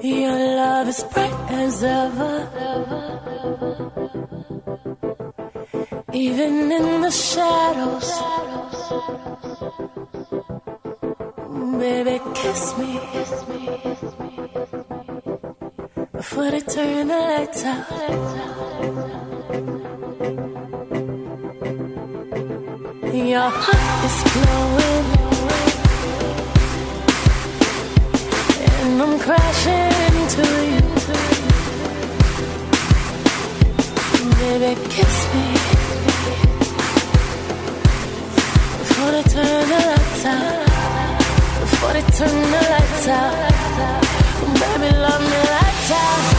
Your love is bright as ever. Even in the shadows. Baby, kiss me. Before they turn the lights out. Your heart is glowing. I'm crashing into you. Baby, kiss me. Before they turn the lights out. Before they turn the lights out. Baby, love me lights out.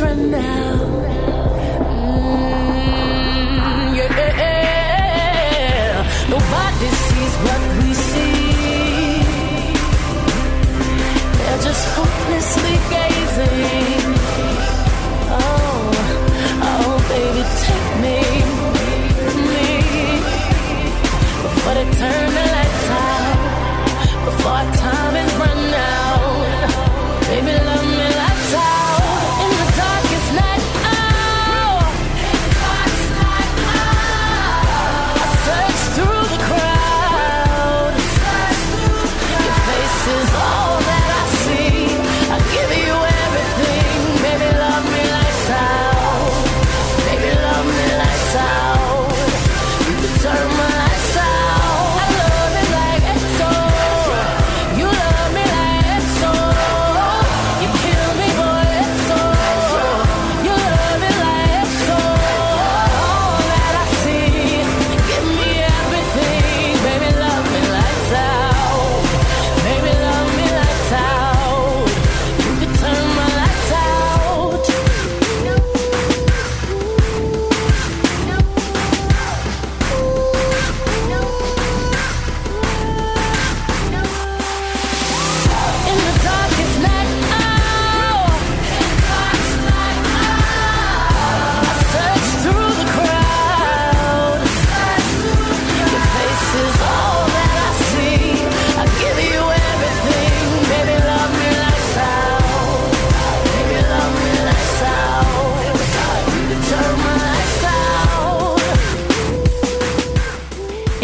Run out. Mm, nobody sees what we see. They're just hopelessly gazing. Oh, oh, baby, take me, me, before they turn the lights out, before time is run out.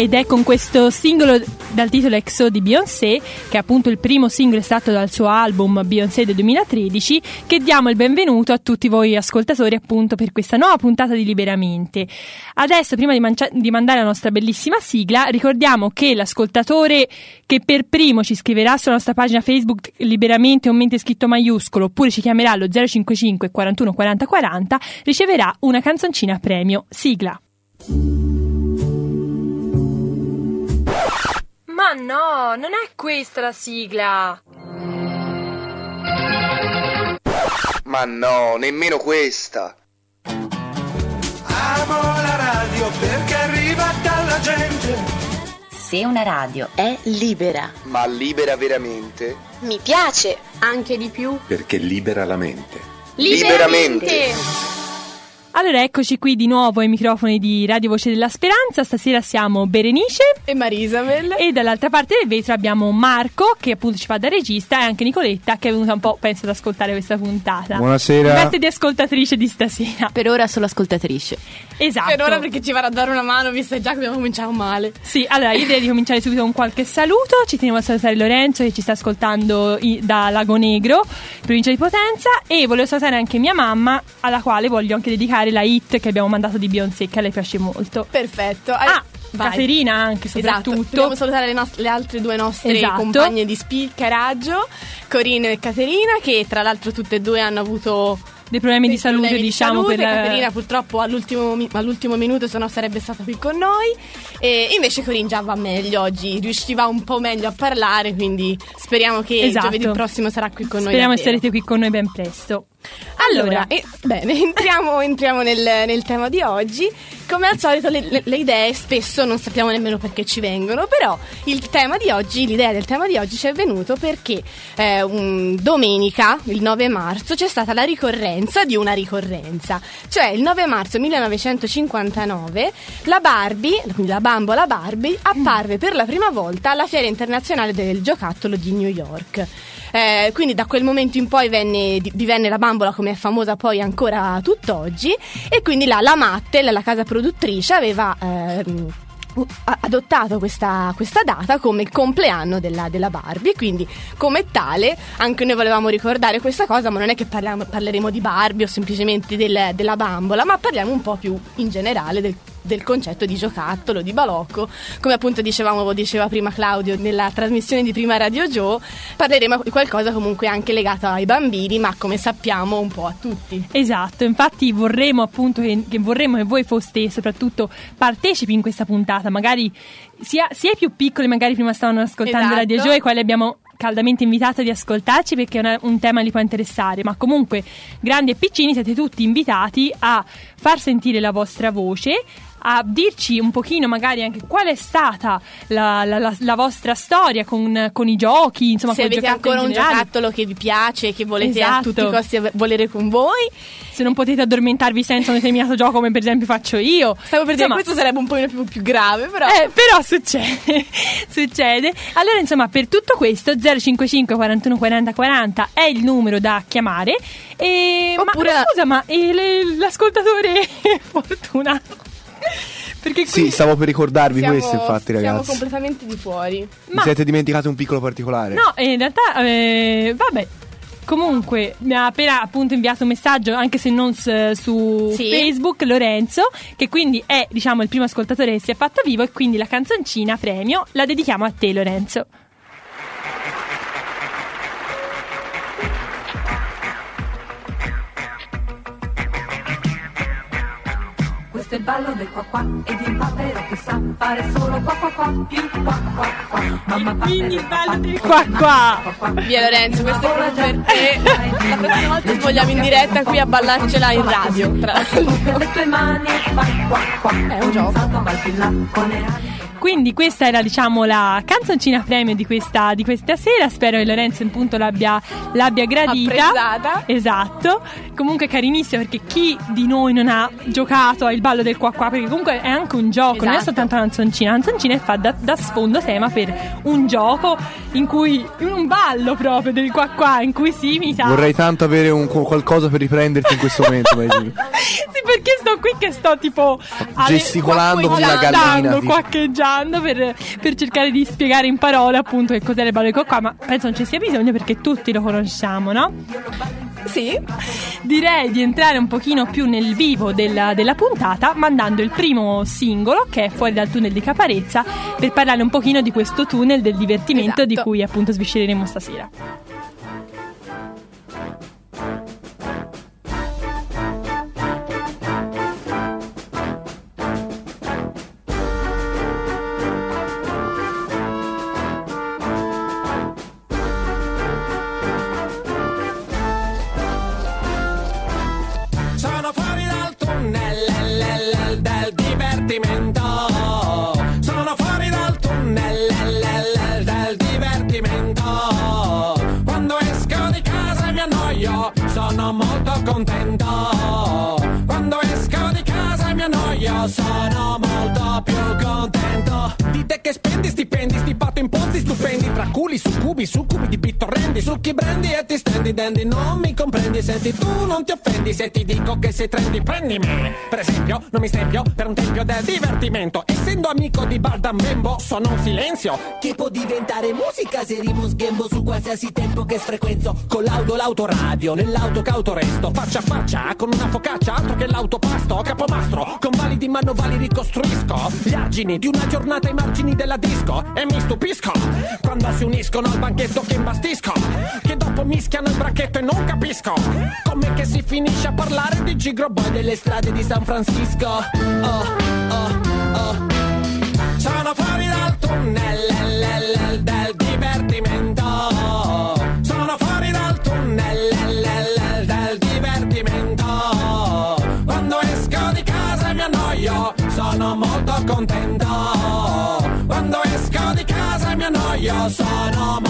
Ed è con questo singolo dal titolo EXO di Beyoncé, che è appunto il primo singolo estratto dal suo album Beyoncé del 2013, che diamo il benvenuto a tutti voi ascoltatori appunto per questa nuova puntata di Liberamente. Adesso, prima di, mancia- di mandare la nostra bellissima sigla, ricordiamo che l'ascoltatore che per primo ci scriverà sulla nostra pagina Facebook Liberamente un mente scritto maiuscolo oppure ci chiamerà allo 055 41 40 40 riceverà una canzoncina premio. Sigla. Ma no, non è questa la sigla. Ma no, nemmeno questa. Amo la radio perché arriva dalla gente. Se una radio è libera, Ma libera veramente? Mi piace, anche di più. perché libera la mente. Liberamente. Allora eccoci qui di nuovo ai microfoni di Radio Voce della Speranza. Stasera siamo Berenice E Marisabel? e dall'altra parte del vetro abbiamo Marco che appunto ci fa da regista e anche Nicoletta che è venuta un po' penso ad ascoltare questa puntata. Buonasera. Veste di ascoltatrice di stasera. per ora solo ascoltatrice. Esatto. Per ora perché ci va a dare una mano, visto già che abbiamo cominciato male. Sì, allora io direi di cominciare subito con qualche saluto. Ci tenevo a salutare Lorenzo che ci sta ascoltando i- da Lago Negro, provincia di Potenza, e volevo salutare anche mia mamma, alla quale voglio anche dedicare la hit che abbiamo mandato di Beyoncé, che a lei piace molto. Perfetto. Ah, vai. Caterina anche Esatto, soprattutto. dobbiamo salutare le, nost- le altre due nostre Esatto. compagne di spiccaraggio, Corina e Caterina, che tra l'altro tutte e due hanno avuto dei problemi di dei salute, problemi di diciamo. salute. per Caterina purtroppo all'ultimo, all'ultimo minuto se no sarebbe stata qui con noi e invece Corinne già va meglio oggi, riusciva un po' meglio a parlare quindi speriamo che Esatto. giovedì prossimo sarà qui con Speriamo noi davvero. sarete qui con noi ben presto. Allora, eh, bene, entriamo, entriamo nel, nel tema di oggi. Come al solito le, le- le idee spesso non sappiamo nemmeno perché ci vengono, però il tema di oggi, l'idea del tema di oggi ci è venuto perché eh, un- domenica, il 9 marzo, c'è stata la ricorrenza di una ricorrenza. Cioè il 9 marzo 1959 la Barbie, quindi la bambola Barbie, apparve per la prima volta alla Fiera Internazionale del Giocattolo di New York. Eh, quindi da quel momento in poi venne, di- divenne la bambola come è famosa poi ancora tutt'oggi. E quindi la, la Mattel, la casa produttrice, aveva ehm, adottato questa, questa data come il compleanno della, della Barbie. Quindi come tale anche noi volevamo ricordare questa cosa ma non è che parliamo- parleremo di Barbie o semplicemente del- della bambola ma parliamo un po' più in generale del del concetto di giocattolo, di balocco, come appunto dicevamo, diceva prima Claudio nella trasmissione di prima Radio Joe, parleremo di qualcosa comunque anche legato ai bambini, ma come sappiamo un po' a tutti. Esatto, infatti vorremmo appunto che, che vorremmo che voi foste soprattutto partecipi in questa puntata, magari sia, sia i più piccoli, magari prima stavano ascoltando Esatto. Radio Joe, i quali abbiamo caldamente invitato di ascoltarci perché è un tema li può interessare, ma comunque grandi e piccini siete tutti invitati a far sentire la vostra voce a dirci un pochino magari anche qual è stata la, la- la- la vostra storia con, con i giochi, insomma Se avete ancora un generale. giocattolo che vi piace, che volete a Esatto. tutti i costi volere con voi, se non potete addormentarvi senza un determinato gioco come per esempio faccio io. Stavo per dire Insomma, questo sarebbe un po' più, più grave, però. Eh, però succede succede. Allora insomma per tutto questo 055 41 40 40 è il numero da chiamare. E Oppure- ma scusa ma l'ascoltatore fortunato perché Sì, stavo per ricordarvi siamo, questo, infatti, siamo ragazzi. completamente di fuori. Vi siete dimenticati un piccolo particolare. No, in realtà, eh, vabbè. Comunque, mi ha appena appunto inviato un messaggio, anche se non s- su Sì. Facebook, Lorenzo, che quindi è, diciamo, il primo ascoltatore che si è fatto vivo e quindi la canzoncina premio la dedichiamo a te, Lorenzo. Questo è il ballo del qua qua e di un papero che sa fare solo qua qua qua più qua qua qua. Mamma Quindi il ballo del qua qua. Via Lorenzo, questo è proprio per te. La prossima volta ti vogliamo in diretta qui a ballarcela in radio. Tra l'altro. Le tue mani qua qua qua. È un gioco. Quindi questa era diciamo la canzoncina premio di questa, di questa sera, spero che Lorenzo appunto l'abbia, l'abbia gradita. Apprezzata. Esatto, comunque carinissima perché chi di noi non ha giocato al ballo del qua qua, perché comunque è anche un gioco, non è Esatto. soltanto una canzoncina, la canzoncina fa da, da sfondo tema per un gioco in cui, un ballo proprio del qua qua, in cui si imita... Vorrei tanto avere un, qualcosa per riprenderti in questo momento. Sì, perché sto qui che sto tipo Gesticolando come una gallina, tipo. quaccheggiando per, per cercare di spiegare in parole appunto che cos'è il ballo del qua, ma penso non ci sia bisogno perché tutti lo conosciamo, no? Sì. Direi di entrare un pochino più nel vivo della, della puntata mandando il primo singolo che è Fuori dal tunnel di Caparezza per parlare un pochino di questo tunnel del divertimento Esatto. di cui appunto sviscereremo stasera. Di bittorrendi, succhi brendi e ti stendi dandy, non mi comprendi, senti tu non ti offendi se ti dico che sei trendy, prendi me. Per esempio, non mi stempio per un tempio del divertimento, essendo amico di Bardam Bembo, sono un silenzio. Che può diventare musica se rimus gambo su qualsiasi tempo che frequenzo. Con l'auto l'autoradio, nell'auto cauto resto, faccia a faccia, con una focaccia, altro che l'autopasto, capomastro, con validi manovali ricostruisco. Gli argini di una giornata ai margini della disco. E mi stupisco Quando si uniscono al banchetto che imbastisco Che dopo mischiano il bracchetto e non capisco Come che si finisce a parlare di Gigro Boy delle strade di San Francisco. Oh, oh, oh. Sono fuori dal tunnel l- l- l- del divertimento. Sono fuori dal tunnel l- l- l- del divertimento. Quando esco di casa e mi annoio Sono molto contento. Quando esco di casa e mi annoio Sono molto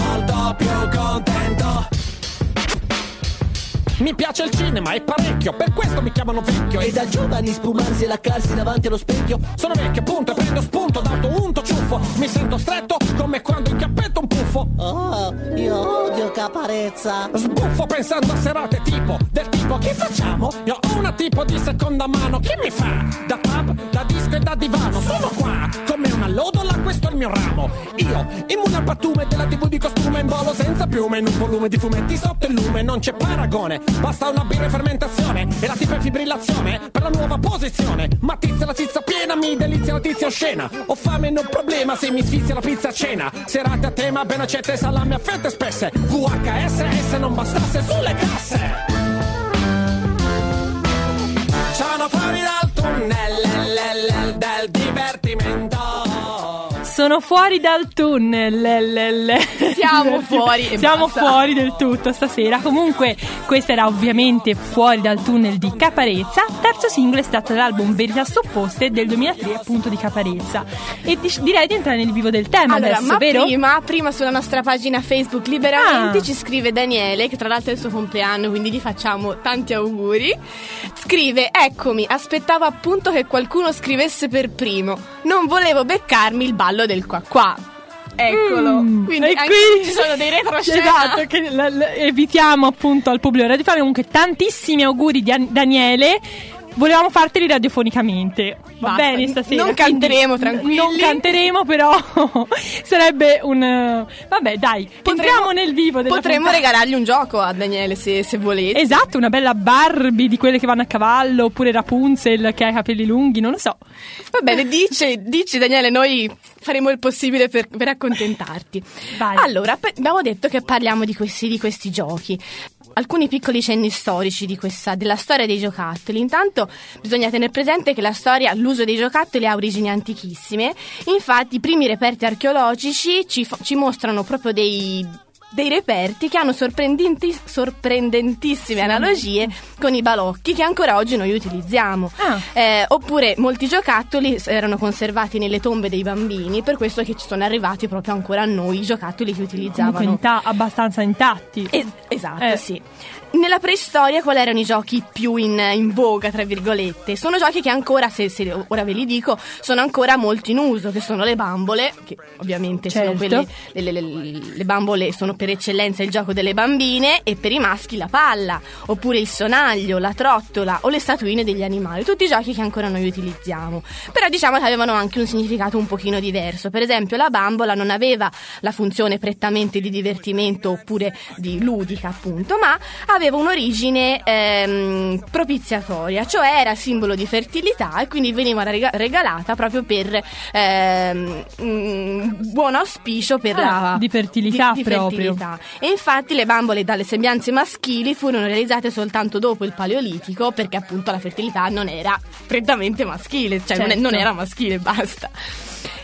mi piace il cinema, è parecchio, per questo mi chiamano vecchio. E da giovani spumarsi e laccarsi davanti allo specchio Sono vecchio, appunto, e prendo spunto d'auto unto ciuffo. Mi sento stretto come quando incappetto un puffo. Oh, io odio caparezza Sbuffo pensando a serate tipo, del tipo che facciamo? Io ho una tipo di seconda mano, chi mi fa? Da pub, da disco e da divano, sono qua, come una lodola, questo è il mio ramo. Io, immune al pattume della tv di costume in volo senza piume, in un volume di fumetti sotto il lume, non c'è paragone. Basta una birra in fermentazione e la tipa fibrillazione per la nuova posizione. Ma tizia la cizza piena, mi delizia la tizia oscena. Ho fame, non problema se mi sfizia la pizza a cena. Serate a tema, ben accette, salame a fette spesse. VHS, non bastasse sulle casse. Sono fuori dal tunnel l- del divertimento. Sono fuori dal tunnel. l- l- Siamo fuori Siamo basta. fuori del tutto stasera. Comunque, questa era ovviamente Fuori dal tunnel di Caparezza, terzo singolo estratto dall'album Verità Supposte del 2003, appunto di Caparezza. E di- direi di entrare nel vivo del tema Allora, adesso, ma vero? prima, prima sulla nostra pagina Facebook Liberamente Ah. ci scrive Daniele, che tra l'altro è il suo compleanno, quindi gli facciamo tanti auguri. Scrive: Eccomi, aspettavo appunto che qualcuno scrivesse per primo. Non volevo beccarmi il ballo del qua qua. Eccolo. Mm, Quindi, anche quindi- ci sono dei retroscena. Esatto, che l- l- evitiamo appunto al pubblico radiofonico. Comunque, tantissimi auguri di An- Daniele. Volevamo farteli radiofonicamente. Va Basta, bene stasera. non canteremo, tranquilli. Non canteremo, però sarebbe un. Vabbè, dai, entriamo nel vivo della Potremmo puntata. regalargli un gioco a Daniele se, se volete. Esatto, una bella Barbie di quelle che vanno a cavallo, oppure Rapunzel che ha i capelli lunghi, non lo so. Va bene, dici, dici Daniele, noi faremo il possibile per, per accontentarti. Vai. Allora, abbiamo detto che parliamo di questi, di questi giochi. Alcuni piccoli cenni storici questa, della storia dei giocattoli. Intanto bisogna tenere presente che la storia, l'uso dei giocattoli ha origini antichissime. Infatti, i primi reperti archeologici ci, ci mostrano proprio dei, dei reperti che hanno sorprendenti- sorprendentissime analogie con i balocchi che ancora oggi noi utilizziamo. Ah. Eh, oppure molti giocattoli erano conservati nelle tombe dei bambini, per questo che ci sono arrivati proprio ancora a noi i giocattoli che Comunque utilizzavano. inta- abbastanza intatti. Es- esatto, Eh. sì. Nella preistoria quali erano i giochi più in, in voga, tra virgolette? Sono giochi che ancora, se, se ora ve li dico, sono ancora molto in uso, che sono le bambole, che ovviamente sono Certo. quelle, le, le- le- le bambole sono per eccellenza il gioco delle bambine e per i maschi la palla, oppure il sonaglio, la trottola o le statuine degli animali, tutti giochi che ancora noi utilizziamo. Però diciamo che avevano anche un significato un pochino diverso. Per esempio la bambola non aveva la funzione prettamente di divertimento oppure di ludica appunto, ma aveva un'origine ehm, propiziatoria, cioè era simbolo di fertilità e quindi veniva rega- regalata proprio per ehm, mm, buon auspicio per Ah, la di fertilità di- di proprio. fertilità. E infatti le bambole dalle sembianze maschili furono realizzate soltanto dopo il Paleolitico perché appunto la fertilità non era prettamente maschile, cioè non, è- non Certo. era maschile, basta.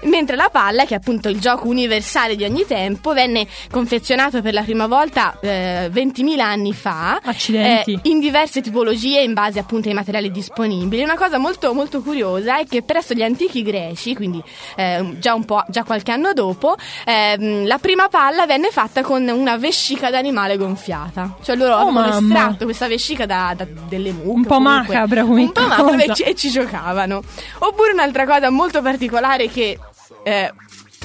Mentre la palla, che è appunto il gioco universale di ogni tempo, venne confezionato per la prima volta eh, 20.000 anni fa. Accidenti. eh, in diverse tipologie in base appunto ai materiali disponibili. Una cosa molto molto curiosa è che presso gli antichi greci, quindi eh, già un po' già qualche anno dopo, ehm, la prima palla venne fatta con una vescica d'animale gonfiata. Cioè loro Oh, avevano mamma. estratto questa vescica da, da- delle mucche. Un po' comunque. macabra come Un po' macabra e ci, e ci giocavano. Oppure un'altra cosa molto particolare che eh,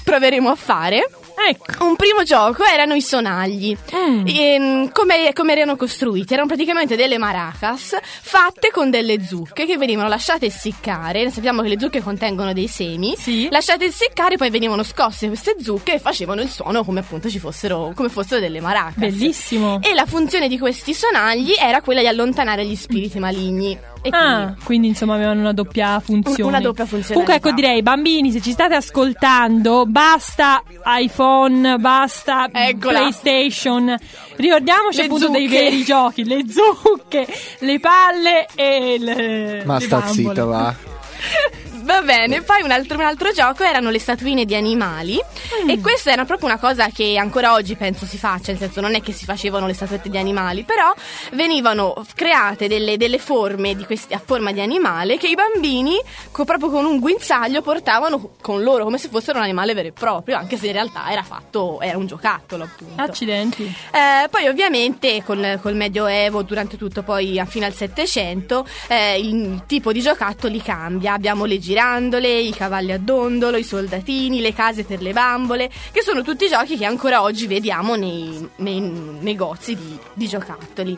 proveremo a fare. Ecco. Un primo gioco erano i sonagli. Mm. Ehm, come, come erano costruiti? Erano praticamente delle maracas fatte con delle zucche che venivano lasciate essiccare. Sappiamo che le zucche contengono dei semi. Sì. Lasciate essiccare, poi venivano scosse queste zucche e facevano il suono come appunto ci fossero, come fossero delle maracas. Bellissimo. E la funzione di questi sonagli era quella di allontanare gli spiriti maligni. E Ah, quindi insomma avevano una doppia funzione. una doppia funzionalità. Comunque ecco direi, bambini, se ci state ascoltando, basta iPhone, basta Eccola. PlayStation. Ricordiamoci Le appunto dei zucche. veri giochi, le zucche, le palle e le Ma le sta bambole. zitta, va. Va bene, poi un altro, un altro gioco erano le statuine di animali Mm. e questa era proprio una cosa che ancora oggi penso si faccia, nel senso non è che si facevano le statuette di animali, però venivano create delle, delle forme di questi, a forma di animale che i bambini co- proprio con un guinzaglio portavano con loro come se fossero un animale vero e proprio, anche se in realtà era fatto, era un giocattolo appunto. Accidenti. Eh, poi ovviamente col, col Medioevo, durante tutto poi a fine al Settecento, eh, il, il tipo di giocattoli cambia. Abbiamo le girandole, i cavalli a dondolo, i soldatini, le case per le bambole, che sono tutti giochi che ancora oggi vediamo nei, nei negozi di, di giocattoli.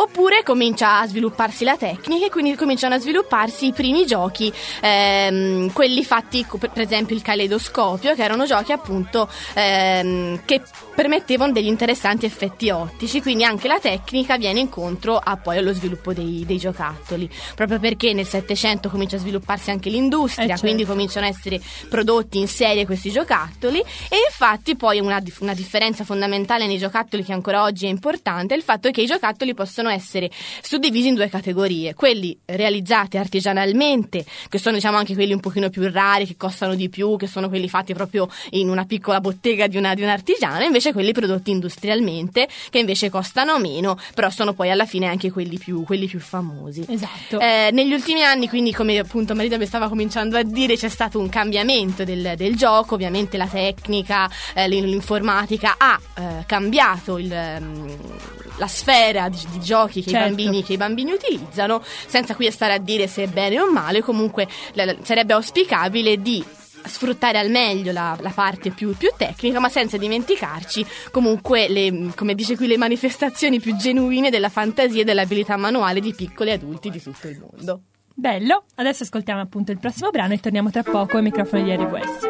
Oppure comincia a svilupparsi la tecnica e quindi cominciano a svilupparsi i primi giochi, ehm, quelli fatti per esempio il caleidoscopio, che erano giochi appunto ehm, che permettevano degli interessanti effetti ottici, quindi anche la tecnica viene incontro a poi allo sviluppo dei, dei giocattoli, proprio perché nel Settecento comincia a svilupparsi anche l'industria, Eh, certo. quindi cominciano a essere prodotti in serie questi giocattoli. E infatti poi una, una differenza fondamentale nei giocattoli che ancora oggi è importante è il fatto che i giocattoli possono essere suddivisi in due categorie, quelli realizzati artigianalmente, che sono diciamo anche quelli un pochino più rari, che costano di più, che sono quelli fatti proprio in una piccola bottega di una, di un artigiano, e invece quelli prodotti industrialmente, che invece costano meno, però sono poi alla fine anche quelli più, quelli più famosi. Esatto. Eh, negli ultimi anni, quindi, come appunto Marita mi stava cominciando a dire, c'è stato un cambiamento del, del gioco. Ovviamente la tecnica, eh, l'in- l'informatica ha eh, cambiato il, ehm, la sfera di, di giochi che, Certo. i bambini, che i bambini utilizzano, senza qui stare a dire se è bene o male. Comunque, sarebbe auspicabile di sfruttare al meglio la, la parte più, più tecnica, ma senza dimenticarci comunque, le, come dice qui, le manifestazioni più genuine della fantasia e dell'abilità manuale di piccoli adulti di tutto il mondo. Bello. Adesso ascoltiamo appunto il prossimo brano e torniamo tra poco ai microfoni di RWS.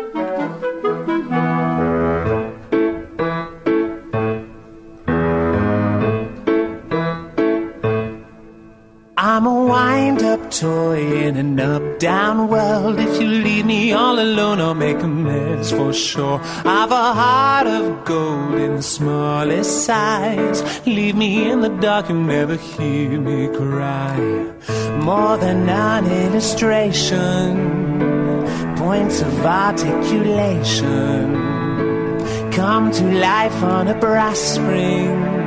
An up down world. If you leave me all alone, I'll make a mess for sure. I've a heart of gold in the smallest size. Leave me in the dark, you'll never hear me cry. More than an illustration, points of articulation come to life on a brass spring.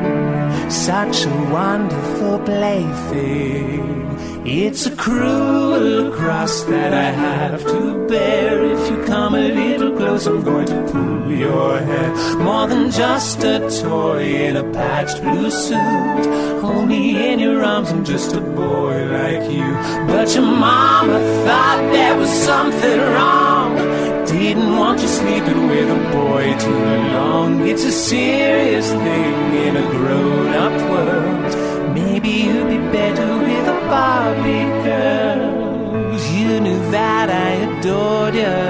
Such a wonderful plaything. It's a cruel cross that I have to bear. If you come a little close, I'm going to pull your hair. More than just a toy in a patched blue suit. Me in your arms, I'm just a boy like you. But your mama thought there was something wrong. Didn't want you sleeping with a boy too long. It's a serious thing in a grown up world. Maybe you'd be better with a Barbie girl. You knew that I adored you,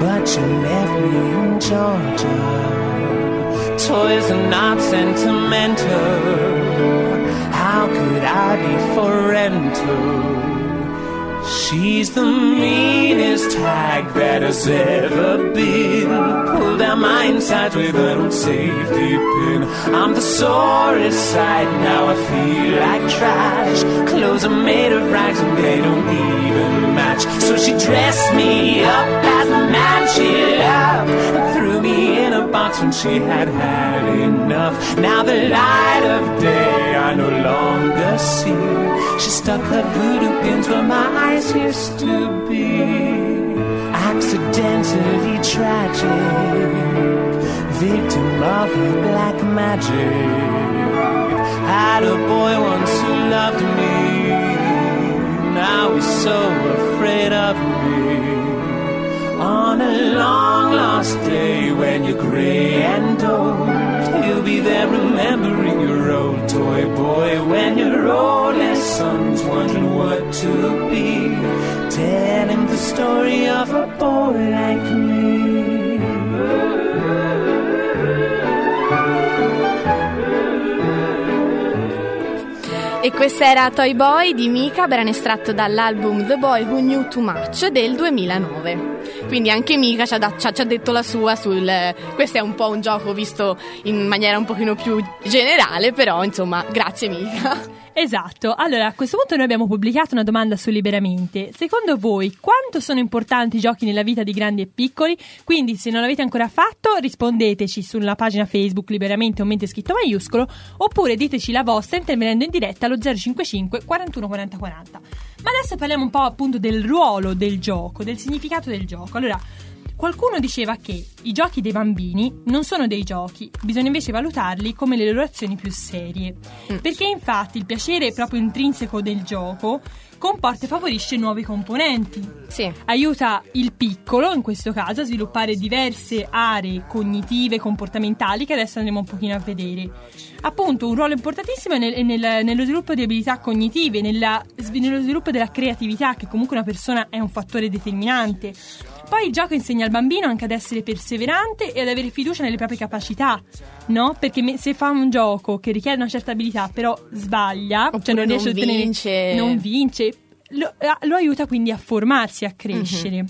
but you left me in Georgia. Toys are not sentimental. How could I be for rental? She's the meanest hag that has ever been. Pulled out my insides with an old safety pin. I'm the sorest sight, now I feel like trash. Clothes are made of rags and they don't even match. So she dressed me up as the man she loved. Box when she had had enough. Now the light of day I no longer see. She stuck her voodoo pins where my eyes used to be. Accidentally tragic, victim of her black magic. Had a boy once who loved me. Now he's so afraid of me. On a long lost day when you're gray and old, you'll be there remembering your old toy boy. When your oldest son's wondering what to be, telling the story of a boy like me. E questa era Toy Boy di Mika, brano estratto dall'album The Boy Who Knew Too Much del 2009. Quindi anche Mika ci ha, da- ci ha- ci ha detto la sua sul... Questo è un po' un gioco visto in maniera un pochino più generale, però insomma, grazie Mika. Esatto, allora a questo punto noi abbiamo pubblicato una domanda su Liberamente. Secondo voi quanto sono importanti i giochi nella vita di grandi e piccoli? Quindi se non l'avete ancora fatto rispondeteci sulla pagina Facebook Liberamente o mente scritto maiuscolo oppure diteci la vostra intervenendo in diretta allo 055 41 40 40. Ma adesso parliamo un po' appunto del ruolo del gioco, del significato del gioco. Allora, Qualcuno diceva che i giochi dei bambini non sono dei giochi, bisogna invece valutarli come le loro azioni più serie. Perché infatti il piacere proprio intrinseco del gioco comporta e favorisce nuovi componenti. Aiuta il piccolo, in questo caso, a sviluppare diverse aree cognitive, comportamentali che adesso andremo un pochino a vedere. Appunto, un ruolo importantissimo è nel- nel- nello sviluppo di abilità cognitive, nella- nello sviluppo della creatività, che comunque una persona è un fattore determinante. Poi il gioco insegna al bambino anche ad essere perseverante e ad avere fiducia nelle proprie capacità, no? Perché se fa un gioco che richiede una certa abilità, però sbaglia, cioè non non riesce a ottenere, vince. non vince, lo, eh, lo aiuta quindi a formarsi, a crescere.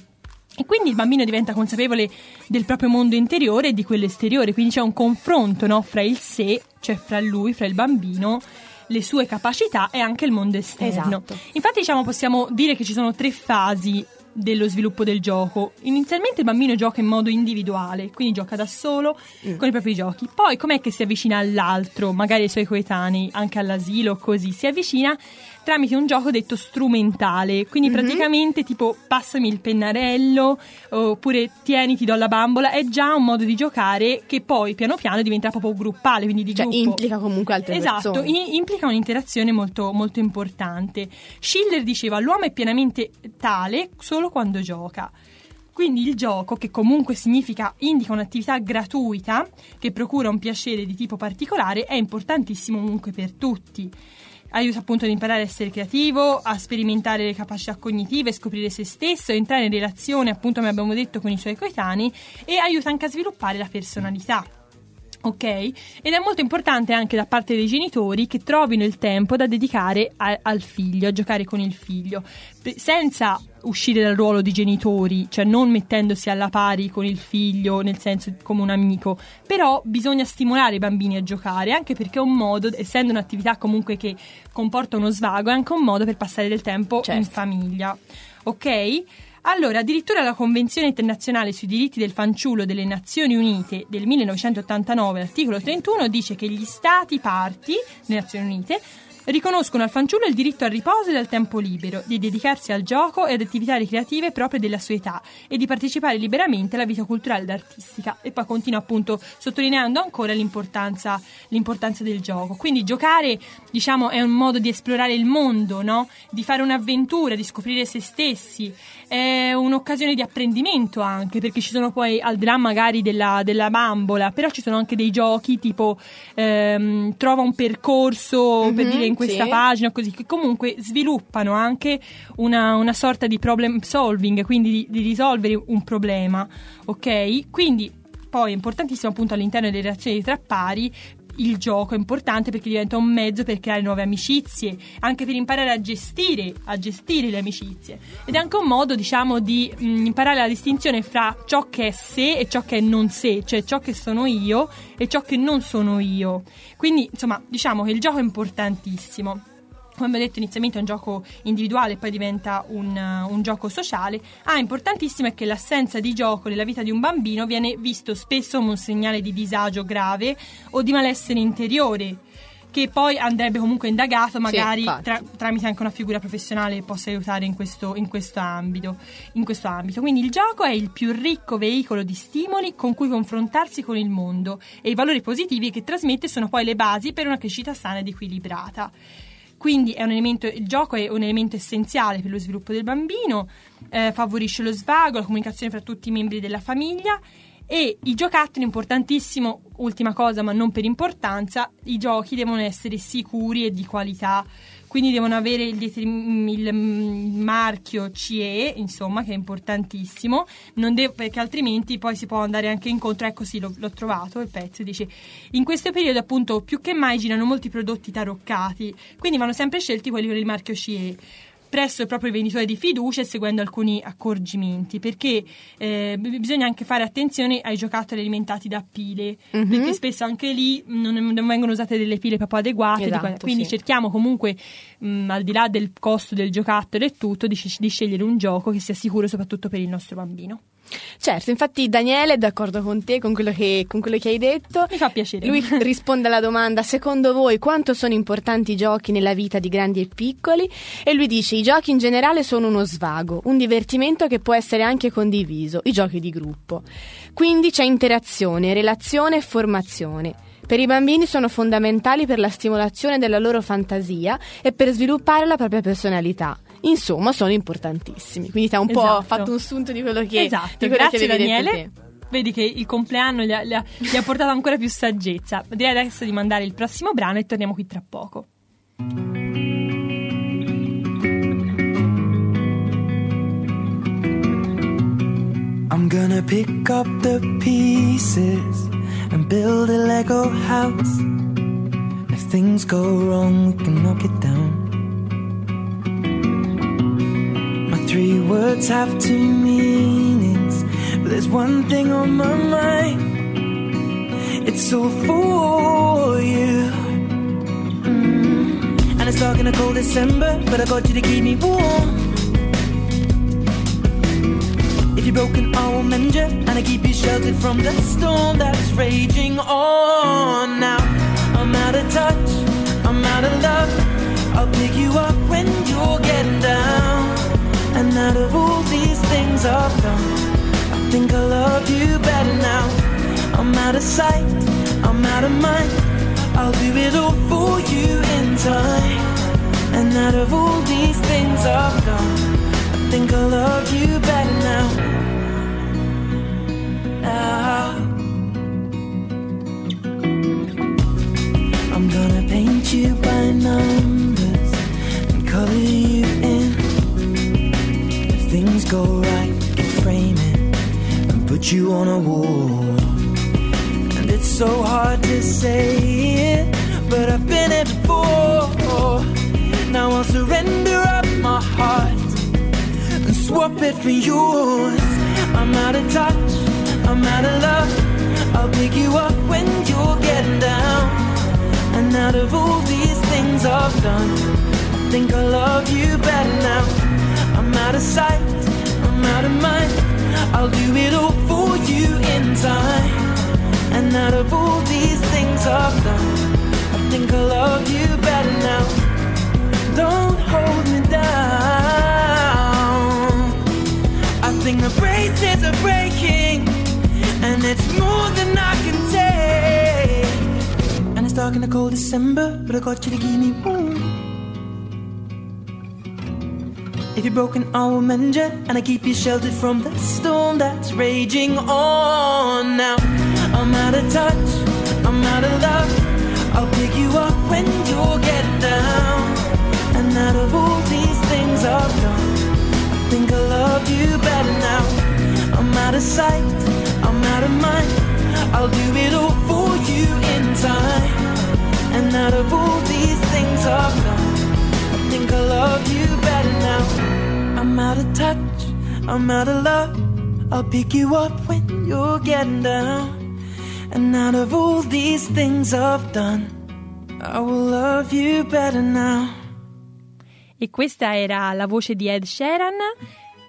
E quindi il bambino diventa consapevole del proprio mondo interiore e di quello esteriore, quindi c'è un confronto no, fra il sé, cioè fra lui, fra il bambino, le sue capacità e anche il mondo esterno. Esatto. Infatti diciamo possiamo dire che ci sono tre fasi dello sviluppo del gioco. Inizialmente il bambino gioca in modo individuale, quindi gioca da solo con i propri giochi. Poi com'è che si avvicina all'altro, magari ai suoi coetanei, anche all'asilo, così si avvicina tramite un gioco detto strumentale, quindi praticamente tipo passami il pennarello oppure tieni ti do la bambola, è già un modo di giocare che poi piano piano diventa proprio gruppale, quindi di Cioè, gruppo. implica comunque altre Esatto, persone. i- implica un'interazione molto, molto importante. Schiller diceva l'uomo è pienamente tale solo quando gioca. Quindi il gioco, che comunque significa, indica un'attività gratuita che procura un piacere di tipo particolare, è importantissimo comunque per tutti. Aiuta appunto ad imparare a essere creativo, a sperimentare le capacità cognitive, scoprire se stesso, entrare in relazione, appunto come abbiamo detto, con i suoi coetanei e aiuta anche a sviluppare la personalità. Ok? Ed è molto importante anche da parte dei genitori che trovino il tempo da dedicare a- al figlio, a giocare con il figlio, senza uscire dal ruolo di genitori, cioè non mettendosi alla pari con il figlio, nel senso come un amico, però bisogna stimolare i bambini a giocare, anche perché è un modo, essendo un'attività comunque che comporta uno svago, è anche un modo per passare del tempo in famiglia. Ok? Allora, addirittura la Convenzione internazionale sui diritti del fanciullo delle Nazioni Unite del 1989, articolo 31, dice che gli Stati parti delle Nazioni Unite riconoscono al fanciullo il diritto al riposo e al tempo libero, di dedicarsi al gioco e ad attività ricreative proprie della sua età e di partecipare liberamente alla vita culturale ed artistica. E poi continua appunto sottolineando ancora l'importanza, l'importanza del gioco. Quindi giocare, diciamo, è un modo di esplorare il mondo, no? Di fare un'avventura, di scoprire se stessi. È un'occasione di apprendimento anche, perché ci sono poi, al di là magari della, della bambola, però ci sono anche dei giochi tipo ehm, trova un percorso per Mhm, dire in questa sì. pagina, così, che comunque sviluppano anche una, una sorta di problem solving, quindi di, di risolvere un problema, ok? Quindi poi è importantissimo appunto all'interno delle relazioni tra pari il gioco è importante perché diventa un mezzo per creare nuove amicizie, anche per imparare a gestire, a gestire le amicizie. Ed è anche un modo, diciamo, di mh, imparare la distinzione fra ciò che è sé e ciò che è non sé, cioè ciò che sono io e ciò che non sono io. Quindi, insomma, diciamo che il gioco è importantissimo. Come abbiamo detto inizialmente è un gioco individuale poi diventa un, un gioco sociale. Ah, importantissimo è che l'assenza di gioco nella vita di un bambino viene visto spesso come un segnale di disagio grave o di malessere interiore, che poi andrebbe comunque indagato magari infatti. tra- tramite anche una figura professionale che possa aiutare in questo, in questo ambito, in questo ambito. Quindi il gioco è il più ricco veicolo di stimoli con cui confrontarsi con il mondo e i valori positivi che trasmette sono poi le basi per una crescita sana ed equilibrata. Quindi elemento, il gioco è un elemento essenziale per lo sviluppo del bambino, eh, favorisce lo svago, la comunicazione fra tutti i membri della famiglia e i giocattoli, importantissimo, ultima cosa ma non per importanza, i giochi devono essere sicuri e di qualità. Quindi devono avere il, determin- il, mm, marchio CE, insomma, che è importantissimo, non de- perché altrimenti poi si può andare anche incontro, ecco sì, l'ho, l'ho trovato il pezzo, dice, in questo periodo appunto più che mai girano molti prodotti taroccati, quindi vanno sempre scelti quelli con il marchio CE presso il proprio venditore di fiducia e seguendo alcuni accorgimenti perché eh, bisogna anche fare attenzione ai giocattoli alimentati da pile Mhm. perché spesso anche lì non, non vengono usate delle pile proprio adeguate Esatto, quindi sì. cerchiamo comunque mh, al di là del costo del giocattolo e tutto di, di scegliere un gioco che sia sicuro soprattutto per il nostro bambino Certo, infatti Daniele è d'accordo con te, con quello che, con quello che hai detto. mi fa piacere Lui risponde alla domanda: secondo voi quanto sono importanti i giochi nella vita di grandi e piccoli? E lui dice: i giochi in generale sono uno svago, un divertimento che può essere anche condiviso, i giochi di gruppo. Quindi c'è interazione, relazione e formazione. Per i bambini sono fondamentali per la stimolazione della loro fantasia e per sviluppare la propria personalità. Insomma, sono importantissimi. Quindi ti ha un po' Esatto. fatto un sunto di quello che, esatto quello che grazie detto Daniele. Vedi che il compleanno gli ha, gli ha- gli ha portato ancora più saggezza. Direi adesso di mandare il prossimo brano e torniamo qui tra poco. I'm gonna pick up the pieces and build a Lego house. If things go wrong, we can knock it down. Three words have two meanings, but there's one thing on my mind. It's all for you. Mm. And it's dark in a cold December, but I got you to keep me warm. If you're broken, I will mend you, and I keep you sheltered from the storm that's raging on. Now I'm out of touch, I'm out of love. I'll pick you up when you're getting down. And out of all these things I've done, I think I love you better now. I'm out of sight, I'm out of mind. I'll do it all for you in time. And out of all these things I've done, I think I love you better now. Now. I'm gonna paint you by numbers go right, can frame it and put you on a wall. And it's so hard to say it, but I've been it before. Now I'll surrender up my heart and swap it for yours. I'm out of touch, I'm out of love. I'll pick you up when you're getting down. And out of all these things I've done, I think I love you better now. I'm out of sight, Out of mind. I'll do it all for you in time. And out of all these things I've done, I think I love you better now. Don't hold me down. I think the braces are breaking, and it's more than I can take. And it's dark in the cold December, but I got you to keep me warm. If you're broken, I will mend you, and I keep you sheltered from the storm that's raging on. Now I'm out of touch, I'm out of love. I'll pick you up when you're down. And out of all these things I've done, I think I love you better now. I'm out of sight, I'm out of mind. I'll do it all for you in time. And out of all these things I've done, I think I love you better now. I'm out of touch, I'm out of love. I'll pick you up when you're getting down. And out of all these things I've done, I will love you better now. E questa era la voce di Ed Sheeran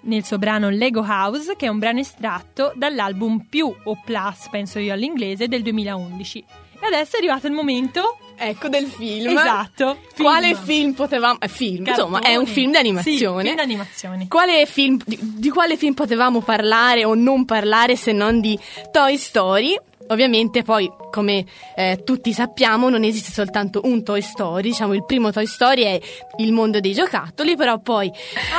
nel suo brano Lego House, che è un brano estratto dall'album più o plus, penso io all'inglese, del 2011. E adesso è arrivato il momento. Ecco del film. Esatto. film. Quale film potevamo. eh, film, insomma, è un Cartone. film d'animazione. Sì, film d'animazione. Quale film, di, di quale film potevamo parlare o non parlare se non di Toy Story? Ovviamente poi come eh, tutti sappiamo non esiste soltanto un Toy Story, diciamo il primo Toy Story è il mondo dei giocattoli, però poi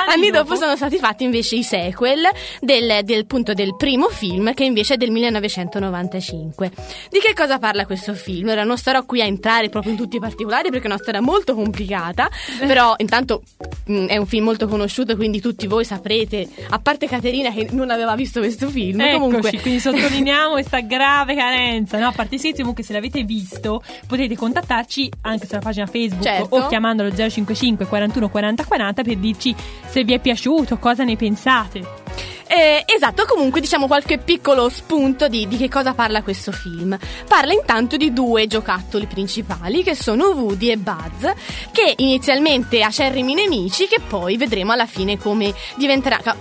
anni, dopo. sono stati fatti invece i sequel del, del, appunto, del primo film che invece è del 1995. Di che cosa parla questo film? Ora non starò qui a entrare proprio in tutti i particolari perché è una storia molto complicata, però intanto mh, è un film molto conosciuto quindi tutti voi saprete, a parte Caterina che non aveva visto questo film, Eccoci, comunque quindi sottolineiamo questa grave carenza. No, a parte sì, comunque se l'avete visto potete contattarci anche sulla pagina Facebook Certo. o chiamandolo 055 41 40 40 per dirci se vi è piaciuto, cosa ne pensate. Eh, esatto, comunque diciamo qualche piccolo spunto di, di che cosa parla questo film. Parla intanto di due giocattoli principali che sono Woody e Buzz, che inizialmente acerrimi nemici, che poi vedremo alla fine come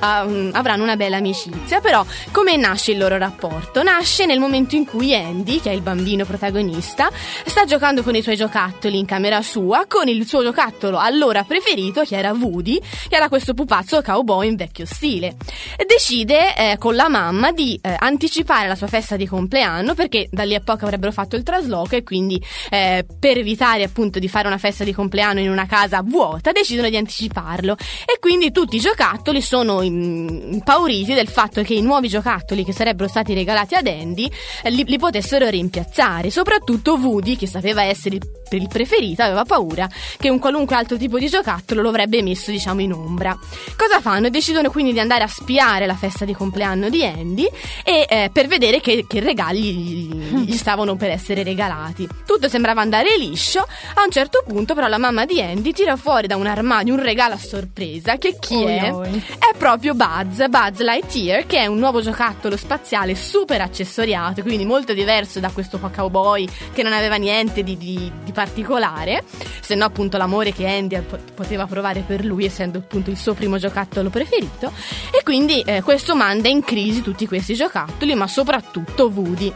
ah, um, avranno una bella amicizia. Però, come nasce il loro rapporto? Nasce nel momento in cui Andy, che è il bambino protagonista, sta giocando con i suoi giocattoli in camera sua, con il suo giocattolo allora preferito, che era Woody, che era questo pupazzo cowboy in vecchio stile decide eh, con la mamma di eh, anticipare la sua festa di compleanno perché da lì a poco avrebbero fatto il trasloco e quindi eh, per evitare appunto di fare una festa di compleanno in una casa vuota decidono di anticiparlo. E quindi tutti i giocattoli sono impauriti del fatto che i nuovi giocattoli che sarebbero stati regalati ad Andy eh, li, li potessero rimpiazzare. Soprattutto Woody che sapeva essere il, il preferito aveva paura che un qualunque altro tipo di giocattolo lo avrebbe messo diciamo in ombra. Cosa fanno? decidono quindi di andare a spiare la festa di compleanno di Andy e eh, per vedere che, che regali gli, gli stavano per essere regalati. Tutto sembrava andare liscio, a un certo punto però la mamma di Andy tira fuori da un armadio un regalo a sorpresa che chi Oi, è? oi. È proprio Buzz, Buzz Lightyear, che è un nuovo giocattolo spaziale super accessoriato, quindi molto diverso da questo qua cowboy che non aveva niente di, di- di particolare, se no appunto l'amore che Andy po- poteva provare per lui, essendo appunto il suo primo giocattolo preferito. E quindi eh, questo manda in crisi tutti questi giocattoli, ma soprattutto Woody.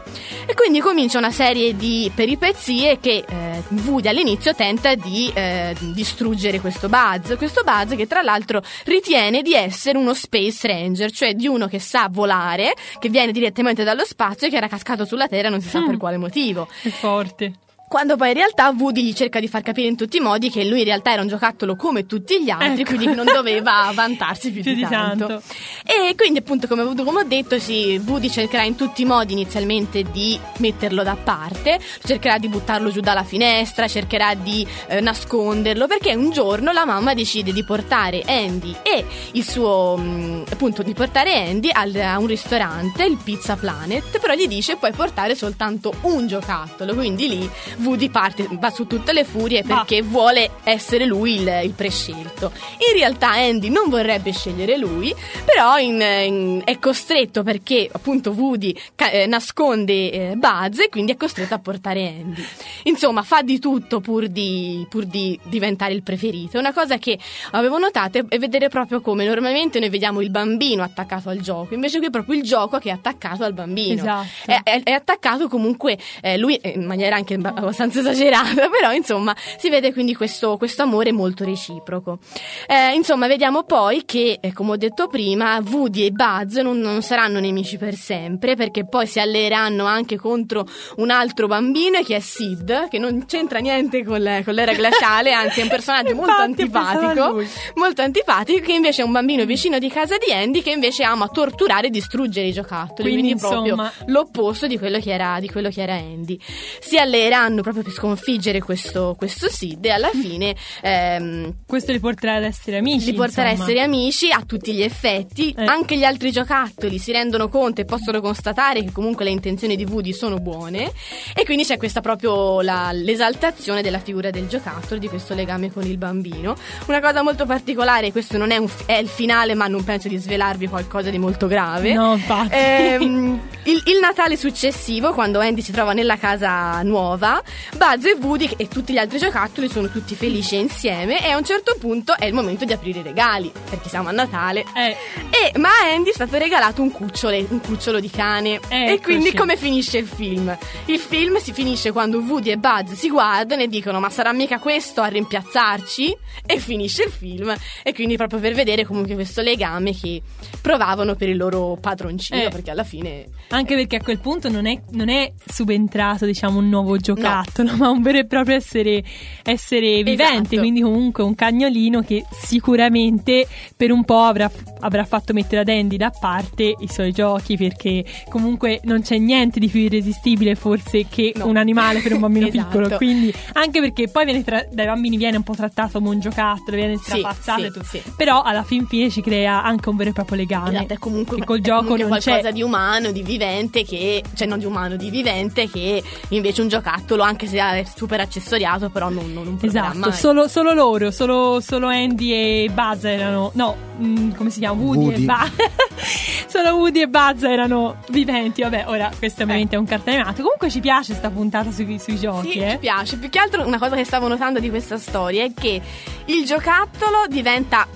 E quindi comincia una serie di peripezie che eh, Woody all'inizio tenta di eh, distruggere questo Buzz. Questo Buzz che tra l'altro ritiene di essere uno Space Ranger, cioè di uno che sa volare, che viene direttamente dallo spazio e che era cascato sulla Terra non si sa per quale motivo. È forte. Quando poi in realtà Woody gli cerca di far capire in tutti i modi che lui in realtà era un giocattolo come tutti gli altri, Ecco. quindi non doveva vantarsi più, Più di, tanto. tanto. E quindi appunto come, ho- come ho detto sì, Woody cercherà in tutti i modi inizialmente di metterlo da parte, cercherà di buttarlo giù dalla finestra, cercherà di eh, nasconderlo perché un giorno la mamma decide di portare Andy e il suo mh, appunto di portare Andy al- a un ristorante, il Pizza Planet, però gli dice puoi portare soltanto un giocattolo, quindi lì Woody parte, va su tutte le furie perché vuole essere lui il, il prescelto. In realtà Andy non vorrebbe scegliere lui, però in- in- è costretto perché appunto Woody ca- eh, nasconde eh, Buzz e quindi è costretto a portare Andy. Insomma, fa di tutto pur di, pur di diventare il preferito. Una cosa che avevo notato è vedere proprio come normalmente noi vediamo il bambino attaccato al gioco, invece qui è proprio il gioco che è attaccato al bambino. Esatto. È, è- è attaccato comunque eh, lui eh, in maniera anche abbastanza esagerata, però insomma si vede quindi questo, questo amore molto reciproco. Eh, insomma, vediamo poi che, eh, come ho detto prima, Woody e Buzz non, non saranno nemici per sempre, perché poi si alleeranno anche contro un altro bambino che è Sid, che non c'entra niente con, le- con l'era glaciale, anzi è un personaggio molto antipatico molto antipatico che invece è un bambino vicino di casa di Andy che invece ama torturare e distruggere i giocattoli Quindi, quindi, proprio insomma- l'opposto di quello che era, di quello che era Andy si alleeranno proprio per sconfiggere questo, questo Sid e alla fine ehm, Questo li porterà ad essere amici. li porterà insomma. essere amici a tutti gli effetti. Eh. Anche gli altri giocattoli si rendono conto e possono constatare che comunque le intenzioni di Woody sono buone. E quindi c'è questa proprio la- l'esaltazione della figura del giocattolo, di questo legame con il bambino. Una cosa molto particolare, questo non è, un è il finale, ma non penso di svelarvi qualcosa di molto grave. No, infatti. Ehm, il, il Natale successivo, quando Andy si trova nella casa nuova, Buzz e Woody e tutti gli altri giocattoli sono tutti felici insieme e a un certo punto è il momento di aprire i regali, perché siamo a Natale. Eh, E, ma a Andy è stato regalato un cucciolo, un cucciolo di cane. E Eccoci. quindi come finisce il film? Il film si finisce quando Woody e Buzz si guardano e dicono ma sarà mica questo a rimpiazzarci? E finisce il film. E quindi proprio per vedere comunque questo legame che provavano per il loro padroncino, Eh. perché alla fine... anche perché a quel punto non è, non è subentrato, diciamo, un nuovo giocattolo, ma un vero e proprio essere, essere vivente. Esatto. Quindi, comunque, un cagnolino che sicuramente per un po' avrà, avrà fatto mettere ad Andy da parte i suoi giochi. Perché comunque non c'è niente di più irresistibile, forse, che un animale per un bambino Esatto. piccolo. Quindi, anche perché poi viene tra- dai bambini viene un po' trattato come un giocattolo, viene Sì, strapazzato sì, e tutto. sì. Però alla fin fine ci crea anche un vero e proprio legame. Esatto, è comunque, che col è gioco comunque non qualcosa c'è. di umano, di vivente che cioè non di umano, di vivente che invece un giocattolo anche se è super accessoriato però non, non, non proverà Esatto, mai. solo, solo loro, solo, solo Andy e Buzz erano. No, mm, come si chiama? Woody, Woody. e Buzz. solo Woody e Buzz erano viventi. Vabbè, ora questo ovviamente è un cartone animato. Comunque ci piace sta puntata sui, sui giochi, Sì, eh. ci piace. Più che altro una cosa che stavo notando di questa storia è che il giocattolo diventa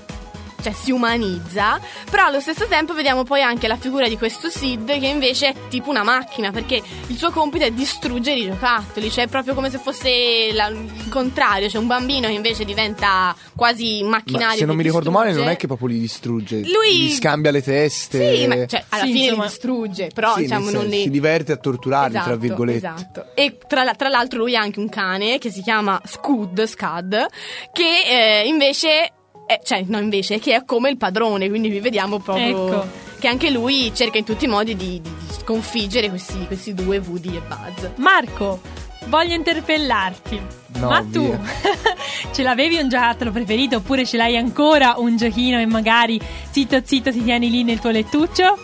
cioè si umanizza, però allo stesso tempo vediamo poi anche la figura di questo Sid che invece è tipo una macchina, perché il suo compito è distruggere i giocattoli, cioè è proprio come se fosse la- il contrario, cioè un bambino che invece diventa quasi macchinario. Ma se non mi ricordo male, non distrugge. è che proprio li distrugge. Lui- Gli scambia le teste. Sì, ma cioè, alla Sì, fine insomma- li distrugge, però Sì, diciamo non li... Si diverte a torturarli, tra Esatto, virgolette. Esatto. E tra, tra l'altro lui ha anche un cane che si chiama Scud, Scud, che eh, invece, è- cioè no invece, che è come il padrone, quindi vi vediamo proprio Ecco. che anche lui cerca in tutti i modi di, di- di sconfiggere questi, questi due Woody e Buzz. Marco, voglio interpellarti. No, Ma tu ce l'avevi un giocattolo preferito oppure ce l'hai ancora un giochino e magari zitto zitto ti tieni lì nel tuo lettuccio?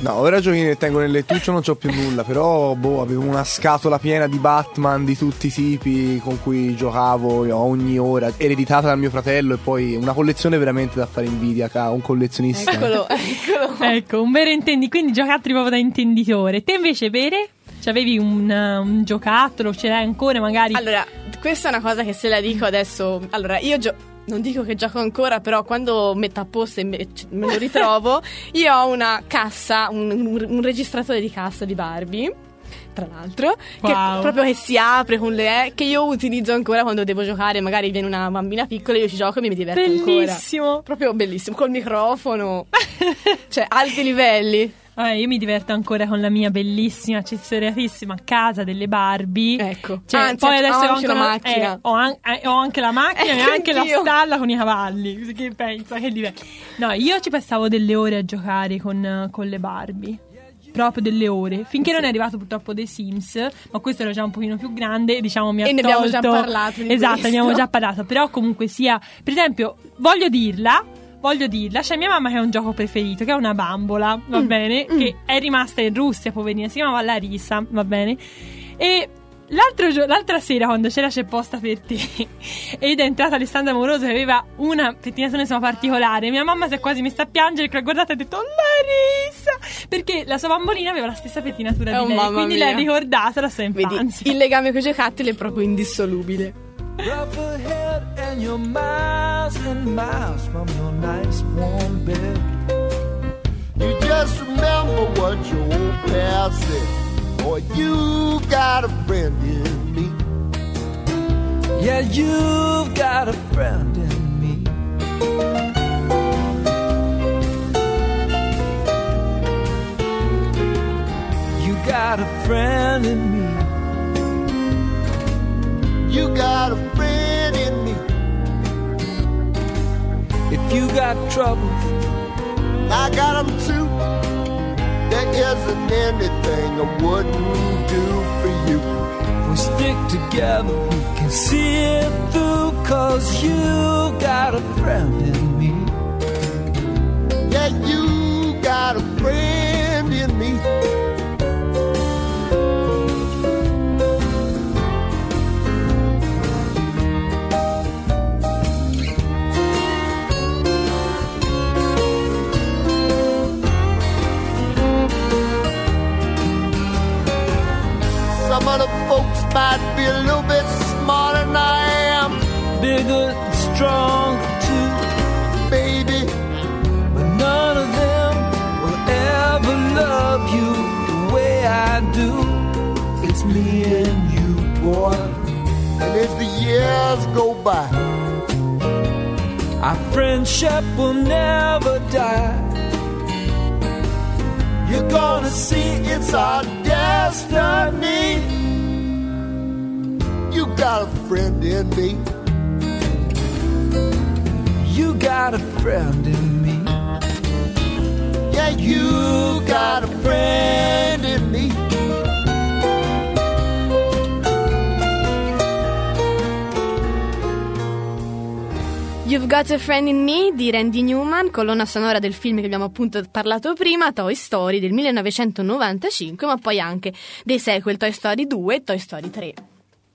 No, ora giochini che tengo nel lettuccio non c'ho più nulla, però boh, avevo una scatola piena di Batman di tutti i tipi con cui giocavo ogni ora, ereditata dal mio fratello e poi una collezione veramente da fare invidia un collezionista. Eccolo, eccolo. Ecco, un vero intendi, quindi giocattoli proprio da intenditore. Te invece, Bere? C'avevi un, un giocattolo, ce l'hai ancora magari? Allora, questa è una cosa che se la dico adesso. Allora, io gio- non dico che gioco ancora, però quando metto a posto e me, me lo ritrovo, io ho una cassa, un, un- un registratore di cassa di Barbie. Tra l'altro, che Wow. proprio che si apre con le. che io utilizzo ancora quando devo giocare. Magari viene una bambina piccola, io ci gioco e mi diverto ancora. Bellissimo. Proprio bellissimo, col microfono, cioè alti livelli. Ah, io mi diverto ancora con la mia bellissima, accessoriatissima casa delle Barbie. Ecco. Cioè, Anzi, poi ho adesso anche ancora- la macchina. eh, ho, an- eh, ho anche la macchina e Ecco, anche la stalla con i cavalli. Che pensa, che livello. No, io ci passavo delle ore a giocare con, eh, con le Barbie. Proprio delle ore. Finché non è arrivato purtroppo dei Sims, ma questo era già un pochino più grande, diciamo mi ha E ne abbiamo già parlato Esatto, questo. abbiamo già parlato. Però comunque sia. Per esempio, voglio dirla. Voglio dirla, c'è mia mamma che ha un gioco preferito, che è una bambola, Mm. va bene? Che è rimasta in Russia, poverina, si chiamava Larissa, va bene? E l'altro gio- l'altra sera, quando c'era c'è posta per te, ed è entrata Alessandra Moroso che aveva una pettinatura insomma particolare, mia mamma si è quasi messa a piangere, che l'ha guardata e ha detto Larissa! Perché la sua bambolina aveva la stessa pettinatura Oh, di lei, quindi mia. l'ha ricordata la sua Vedi, infanzia. il legame con i giocattoli è proprio indissolubile. Rough ahead and you're miles and miles from your nice warm bed. You just remember what your old past said. Boy, you got a friend in me. Yeah, you've got a friend in me. You got a friend in me. You got a friend in me. If you got troubles, I got them too. There isn't anything I wouldn't do for you. if we stick together, we can see it through. Cause you got a friend in me. Yeah, you got a friend in me. Might be a little bit smarter than I am, Bigger and stronger too. baby. But none of them will ever love you the way I do. It's me and you, boy. And as the years go by, Our friendship will never die. You're gonna see it's our got a friend in me. You got a friend in me. Yeah, you got a friend in me. You've Got a Friend in Me di Randy Newman, colonna sonora del film che abbiamo appunto parlato prima, Toy Story del 1995, ma poi anche dei sequel Toy Story 2 e Toy Story 3.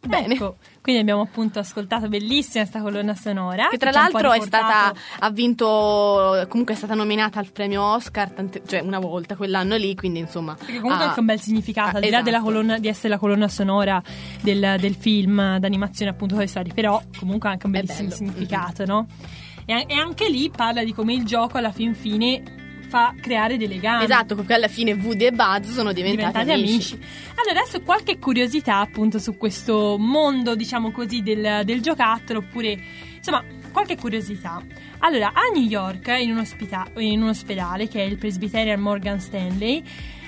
Bene. Ecco, quindi abbiamo appunto ascoltato bellissima questa colonna sonora. Che tra po' l'altro è stata, ha vinto, comunque è stata nominata al premio Oscar, tante- cioè una volta quell'anno lì, quindi insomma... Perché comunque ha- anche un bel significato, Ah, al di là esatto. della colonna, di essere la colonna sonora del, del film d'animazione appunto Toy Story, però comunque ha anche un bellissimo significato, no? E, e anche lì parla di come il gioco alla fin fine fa creare dei legami. Esatto, perché alla fine Woody e Buzz sono diventati, diventati amici. Allora, adesso qualche curiosità appunto su questo mondo, diciamo così, del, del giocattolo, oppure insomma, qualche curiosità. Allora, a New York, in un, ospita- in un ospedale che è il Presbyterian Morgan Stanley,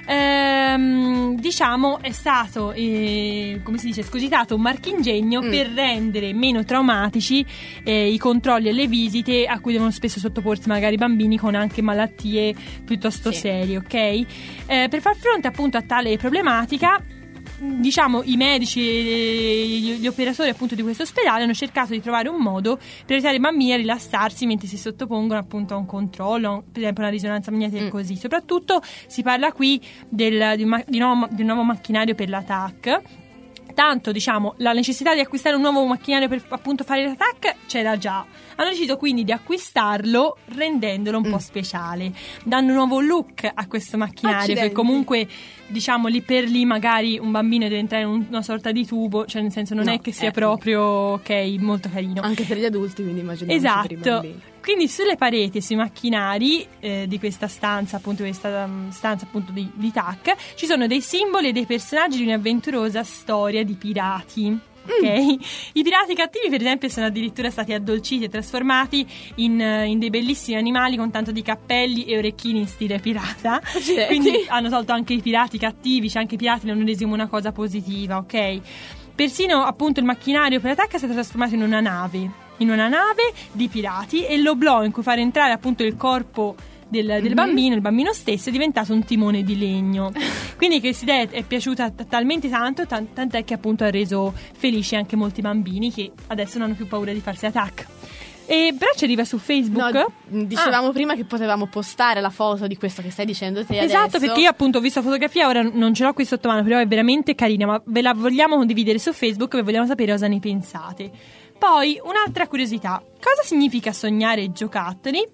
ehm, diciamo è stato, eh, come si dice, scogitato un marchingegno Mm. per rendere meno traumatici eh, i controlli e le visite a cui devono spesso sottoporsi magari i bambini con anche malattie piuttosto Sì. serie, ok? Eh, per far fronte appunto a tale problematica diciamo i medici e gli, operatori appunto di questo ospedale hanno cercato di trovare un modo per aiutare i bambini a rilassarsi mentre si sottopongono appunto a un controllo per esempio una risonanza magnetica e Mm. così soprattutto si parla qui del- di, un, di nuovo, di un nuovo macchinario per l'attack tanto diciamo la necessità di acquistare un nuovo macchinario per appunto fare l'attack c'era già hanno deciso quindi di acquistarlo rendendolo un Mm. po' speciale dando un nuovo look a questo macchinario Accidenti. che comunque diciamo lì per lì magari un bambino deve entrare in un- una sorta di tubo cioè nel senso non No, è che sia eh. proprio ok molto carino Anche per gli adulti, quindi immaginiamo Esatto. Quindi sulle pareti e sui macchinari eh, di questa stanza, appunto, questa um, stanza appunto di, di TAC, ci sono dei simboli e dei personaggi di un'avventurosa storia di pirati. Ok? I pirati cattivi, per esempio, sono addirittura stati addolciti e trasformati in, eh, in dei bellissimi animali con tanto di cappelli e orecchini in stile pirata. Accidenti. Quindi hanno tolto anche i pirati cattivi, cioè anche i pirati li hanno resi una cosa positiva, ok? Persino appunto il macchinario per l'attacco è stato trasformato in una nave, in una nave di pirati e l'oblò in cui fare entrare appunto il corpo del, del Mhm. bambino, il bambino stesso è diventato un timone di legno. Quindi questa idea è piaciuta t- talmente tanto, tan- tant'è che appunto ha reso felici anche molti bambini che adesso non hanno più paura di farsi attack. E però ci arriva su Facebook. No, dicevamo Ah. prima che potevamo postare la foto di questo che stai dicendo te Esatto, adesso. perché io appunto ho visto la fotografia, ora non ce l'ho qui sotto mano, però è veramente carina, ma ve la vogliamo condividere su Facebook e vogliamo sapere cosa ne pensate. Poi, un'altra curiosità, cosa significa sognare giocattoli?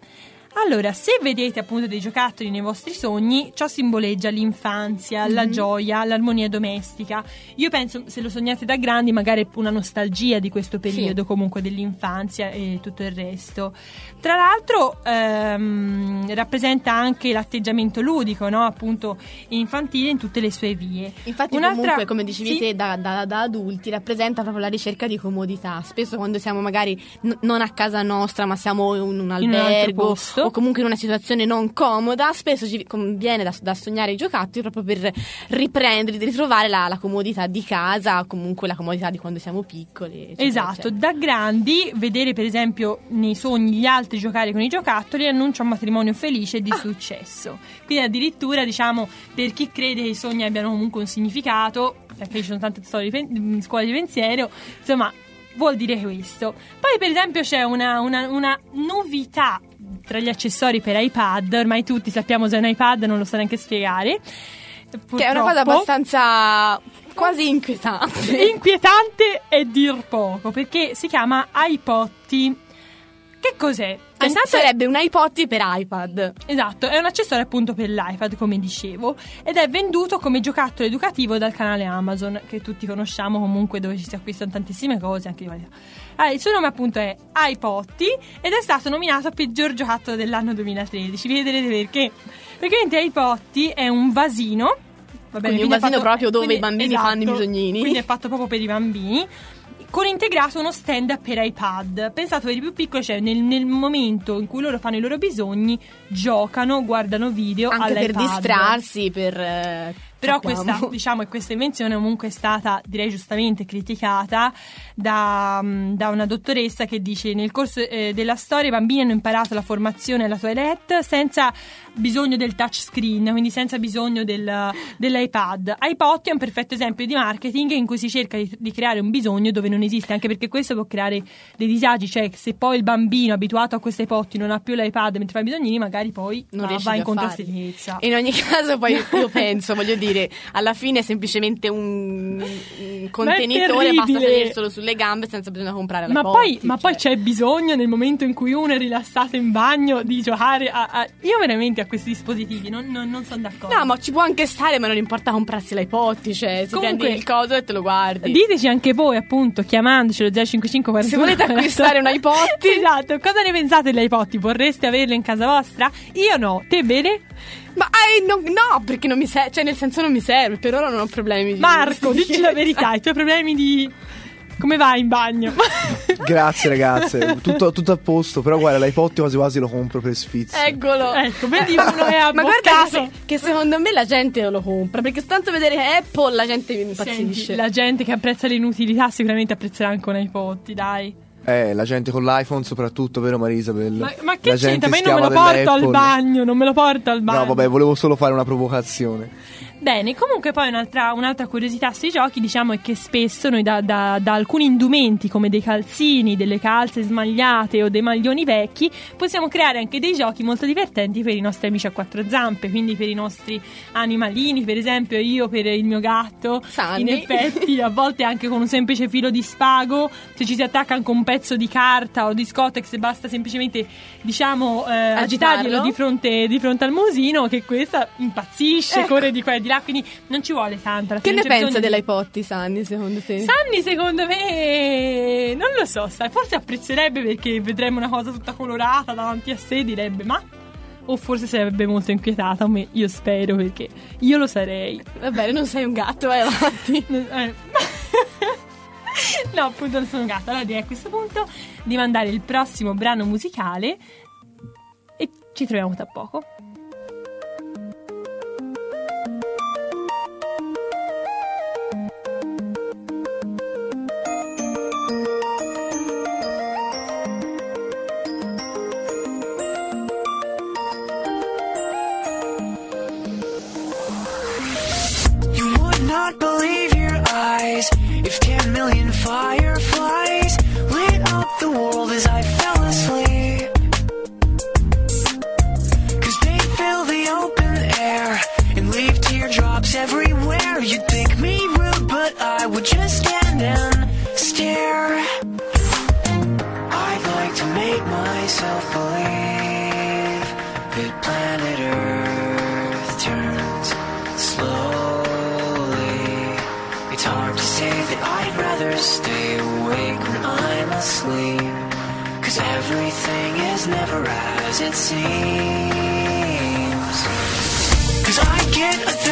Allora, se vedete appunto dei giocattoli nei vostri sogni, ciò simboleggia l'infanzia, la Mhm. gioia, l'armonia domestica. Io penso, se lo sognate da grandi, magari una nostalgia di questo periodo, comunque dell'infanzia e tutto il resto. Tra l'altro, ehm, rappresenta anche l'atteggiamento ludico, no? Appunto infantile in tutte le sue vie. Infatti Un'altra- comunque, come dicevi Sì. te, da, da- da adulti rappresenta proprio la ricerca di comodità. Spesso quando siamo magari n- non a casa nostra, ma siamo in un In un altro albergo posto. O comunque in una situazione non comoda, spesso ci conviene da, da sognare i giocattoli proprio per riprendere, ritrovare la, la comodità di casa, o comunque la comodità di quando siamo piccoli. eccetera, Esatto, eccetera. da grandi vedere per esempio nei sogni gli altri giocare con i giocattoli annuncia un matrimonio felice e di successo. Quindi addirittura diciamo per chi crede che i sogni abbiano comunque un significato, perché ci sono tante storie di pen- scuole di pensiero, insomma vuol dire questo. Poi per esempio c'è una, una- una novità tra gli accessori per iPad, ormai tutti sappiamo se è un iPad, non lo so neanche spiegare. Che è una cosa Purtroppo. abbastanza quasi inquietante. inquietante e dir poco perché si chiama iPotti. Che cos'è? Intanto- sarebbe un iPod per iPad. Esatto, è un accessorio appunto per l'iPad, come dicevo, ed è venduto come giocattolo educativo dal canale Amazon, che tutti conosciamo comunque dove ci si acquistano tantissime cose, anche di qualità. Allora, il suo nome appunto è iPotti ed è stato nominato peggior giocattolo dell'anno 2013. Vi vedrete perché. Praticamente iPotti è un vasino. Va bene, Quindi un vasino fatto- proprio dove quindi- i bambini esatto, fanno i bisognini. Quindi è fatto proprio per i bambini con integrato uno stand per iPad. Pensato per i più piccoli, cioè nel, nel momento in cui loro fanno i loro bisogni, giocano, guardano video Anche per all'iPad. distrarsi, per... Però sappiamo. questa, diciamo, questa invenzione comunque è stata, direi giustamente, criticata da, mm, da una dottoressa che dice nel corso eh, della storia i bambini hanno imparato la formazione alla toilette senza bisogno del touchscreen, quindi senza bisogno del, dell'iPad. iPod è un perfetto esempio di marketing in cui si cerca di, di creare un bisogno dove non esiste, anche perché questo può creare dei disagi, cioè se poi il bambino abituato a questo iPod non ha più l'iPad mentre fa i bisognini, magari poi non va, va incontro a in ogni caso, poi io penso, voglio dire, alla fine è semplicemente un, un contenitore, basta terribile. tenerselo sulle gambe senza bisogno comprare la Ma botti, poi, ma cioè. poi c'è bisogno nel momento in cui uno è rilassato in bagno di giocare a. a- Io veramente a questi dispositivi non, non- non sono d'accordo. No, ma ci può anche stare, ma non importa comprarsi l'iPod, cioè, se Comunque- prendi il coso e te lo guardi. Diteci anche voi, appunto, chiamandoci allo 055 Se volete acquistare un iPod, esatto, cosa ne pensate degli iPod? Vorreste averlo in casa vostra? Io no, te bene? Ma eh, no, no, perché non mi serve, cioè nel senso non mi serve, per ora non ho problemi. di- Marco, dici la verità, i tuoi problemi di. Come vai in bagno? Grazie ragazze, tutto, tutto a posto, però guarda l'iPod quasi quasi lo compro per sfizio. Eccolo. Ecco, vedi uno è Ma guarda che, abboccato. se- che secondo me la gente lo compra, perché tanto vedere Apple la gente impazzisce. Senti, la gente che apprezza l'inutilità sicuramente apprezzerà anche un iPod, dai. Eh, la gente con l'iPhone soprattutto, vero Marisabel? Ma, ma La che gente c'entra? Ma io non me lo porto al bagno, non me lo porto al bagno. No, vabbè, volevo solo fare una provocazione. Bene, comunque poi un'altra, un'altra curiosità sui giochi diciamo è che spesso noi da, da- da alcuni indumenti come dei calzini, delle calze smagliate o dei maglioni vecchi possiamo creare anche dei giochi molto divertenti per i nostri amici a quattro zampe, quindi per i nostri animalini, per esempio io per il mio gatto, Sunny. in effetti a volte anche con un semplice filo di spago, se ci si attacca anche un pezzo di carta o di scotex basta semplicemente diciamo eh, Agitarlo. agitarglielo di fronte, di fronte al musino che questa impazzisce, Ecco. corre di qua e di là, quindi non ci vuole tanto. Che ne pensa di- dell'iPod, Sanni, secondo te? Sanni secondo me non lo so, sai, forse apprezzerebbe perché vedremo una cosa tutta colorata davanti a sé, direbbe ma... O forse sarebbe molto inquietata, me, io spero perché io lo sarei. Va bene, non sei un gatto, vai avanti. Eh. No, appunto non sono gatta. Allora direi a questo punto di mandare il prossimo brano musicale e ci troviamo tra poco. Cause I get a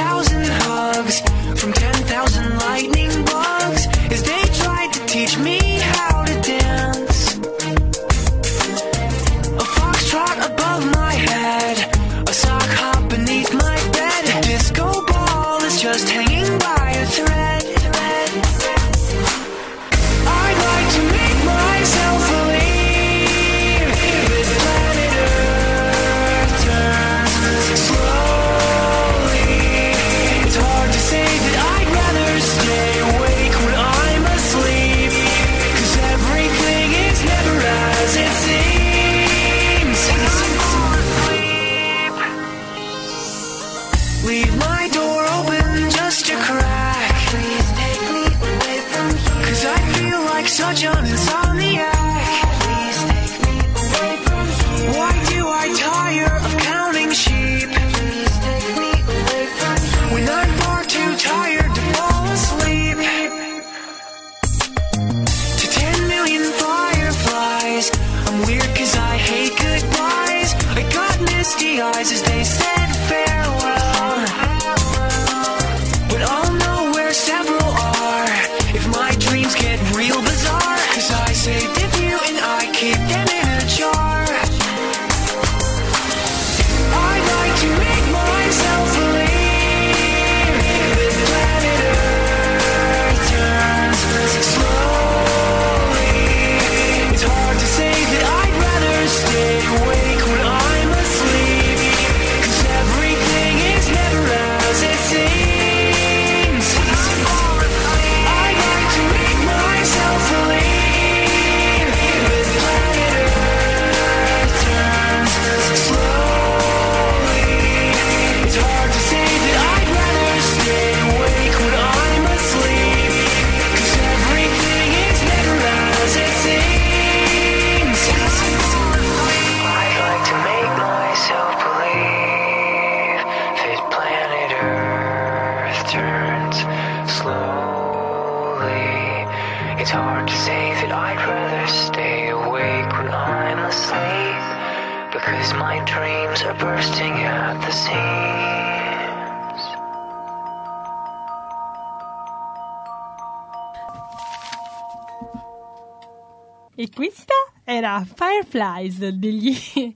Fireflies degli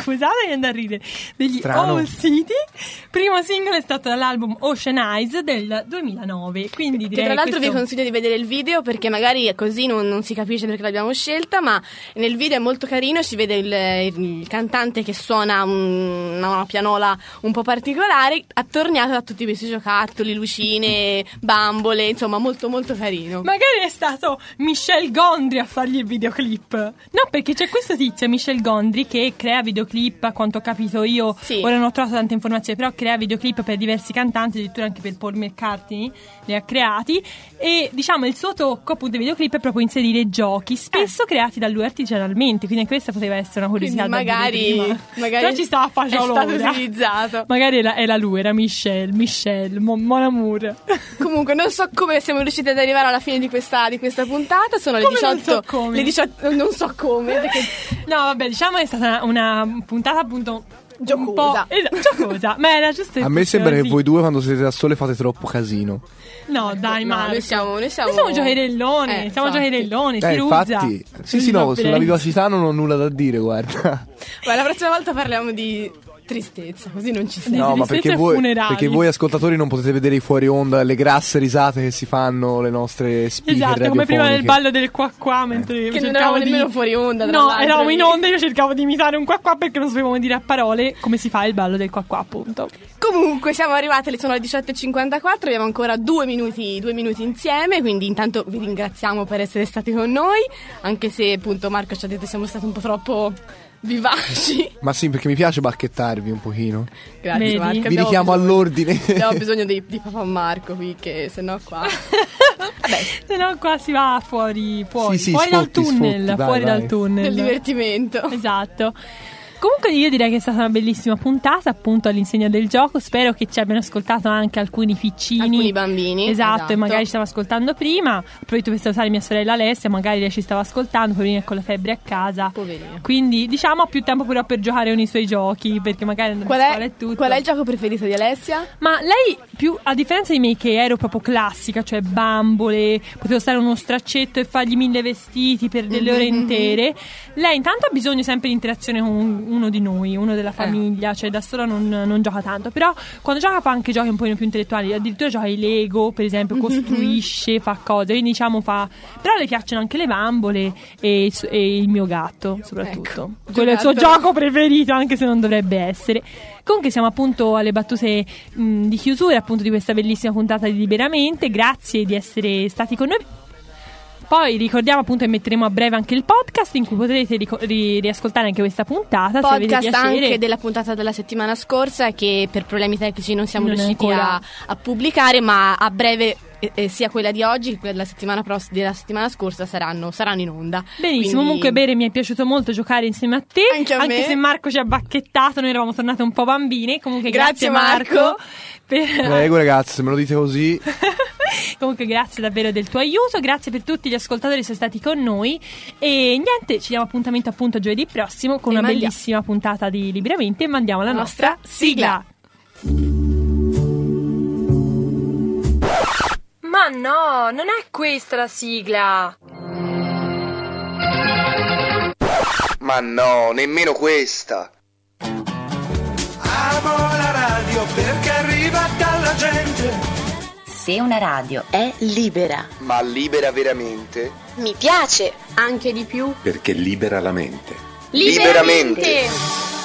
scusate che andare a ridere degli Strano. All City primo singolo è stato dall'album Ocean Eyes del 2009 quindi Che direi tra l'altro questo- vi consiglio di vedere il video perché magari così non, non si capisce perché l'abbiamo scelta, ma nel video è molto carino, si vede il, il cantante che suona un- una pianola un po' particolare, attorniato da tutti questi giocattoli, lucine, bambole, insomma molto molto carino. Magari è stato Michel Gondry a fargli il videoclip. No, perché c'è questo tizio, Michel Gondry, che crea videoclip, a quanto ho capito io. Ora non ho trovato tante informazioni, però crea videoclip per diversi cantanti, addirittura anche per Paul McCartney li ha creati. E diciamo il suo tocco appunto dei videoclip è proprio inserire giochi, spesso creati da lui artigianalmente. Quindi questa poteva essere una curiosità Quindi magari, magari Però ci stava a è stato utilizzato. Magari era, era lui, era Michel, Michel, Mon, Mon Amour. Comunque, non so come siamo riusciti ad arrivare alla fine di questa, di questa puntata. Sono le Come non 18. so come? Le 18 non so come. Perché No, vabbè, diciamo che è stata una, una puntata appunto Giocosa. un po' esatto, giocosa. Ma era giusto A me sembra che voi due quando siete da sole fate troppo casino. No, dai, no, Marco. noi siamo- noi siamo- siamo giocherelloni, Eh, siamo infatti. giocherelloni, si Eh, ruzza. infatti, sì, sì, no, sulla vivacità non ho nulla da dire, guarda. Beh, la prossima volta parliamo di tristezza, così non ci sei. No, ma perché voi, perché voi ascoltatori non potete vedere i fuori onda, le grasse risate che si fanno le nostre speaker Esatto, come prima nel radiofoniche. ballo del qua qua mentre Che non cercavo eravamo di... nemmeno fuori onda, No, eravamo in onda e io cercavo di imitare un qua qua perché non sapevamo dire a parole come si fa il ballo del qua qua, appunto. Comunque siamo arrivate, le sono le 18.54, abbiamo ancora due minuti, due minuti insieme, quindi intanto vi ringraziamo per essere stati con noi, anche se appunto Marco ci ha detto che siamo stati un po' troppo vivaci. Ma sì, perché mi piace bacchettarvi un pochino. Grazie Vedi? Marco. Vi richiamo bisogno- all'ordine. Abbiamo bisogno di, di papà Marco qui, che se no qua... Se no qua si va fuori, fuori, Sì, sì, fuori dal sfotti, tunnel, sfotti, vai, fuori vai. dal tunnel. Del divertimento. Esatto. Comunque io direi che è stata una bellissima puntata appunto all'insegna del gioco, spero che ci abbiano ascoltato anche alcuni piccini. Alcuni bambini, Esatto, esatto. e magari ci stava ascoltando prima. Approfitto per salutare mia sorella Alessia, magari lei ci stava ascoltando, poverina è con la febbre a casa. Poverina. Quindi diciamo ha più tempo però per giocare con i suoi giochi, perché magari andando Qual a scuola è, tutto. qual è il gioco preferito di Alessia? Ma lei, più a differenza di me, che ero proprio classica, cioè bambole, potevo stare uno straccetto e fargli mille vestiti per delle ore Mhm, intere. Lei intanto ha bisogno sempre di interazione con uno di noi, uno Eh. della famiglia, cioè da sola non, non gioca tanto. Però quando gioca fa anche giochi un po' più intellettuali, addirittura gioca i Lego, per esempio, Mhm, costruisce, fa cose, quindi diciamo fa. Però le piacciono anche le bambole e, e il mio gatto, soprattutto. Ecco, Quello è il suo gioco preferito, anche se non dovrebbe essere. Comunque siamo appunto alle battute mh, di chiusura appunto di questa bellissima puntata di Liberamente. Grazie di essere stati con noi. Poi ricordiamo appunto che metteremo a breve anche il podcast in cui potrete rico- ri- riascoltare anche questa puntata Podcast anche della puntata della settimana scorsa che per problemi tecnici non siamo Non riusciti a, a pubblicare, ma a breve eh, eh, sia quella di oggi che quella della settimana, pross- della settimana scorsa saranno, saranno in onda. Benissimo, Quindi- comunque Bere mi è piaciuto molto giocare insieme a te, Anche a me. se Marco ci ha bacchettato, noi eravamo tornate un po' bambine, comunque Grazie, grazie, Marco. Marco. per- Prego ragazzi, se me lo dite così. Comunque grazie davvero del tuo aiuto, grazie per tutti gli ascoltatori che sono stati con noi e niente, ci diamo appuntamento appunto giovedì prossimo con E una mandiamo- bellissima puntata di Liberamente e mandiamo la nostra, nostra sigla. Ma no, non è questa la sigla. Ma no, nemmeno questa. Se una radio è libera, Ma libera veramente? Mi piace, anche di più. Perché libera la mente. Liberamente. Liberamente.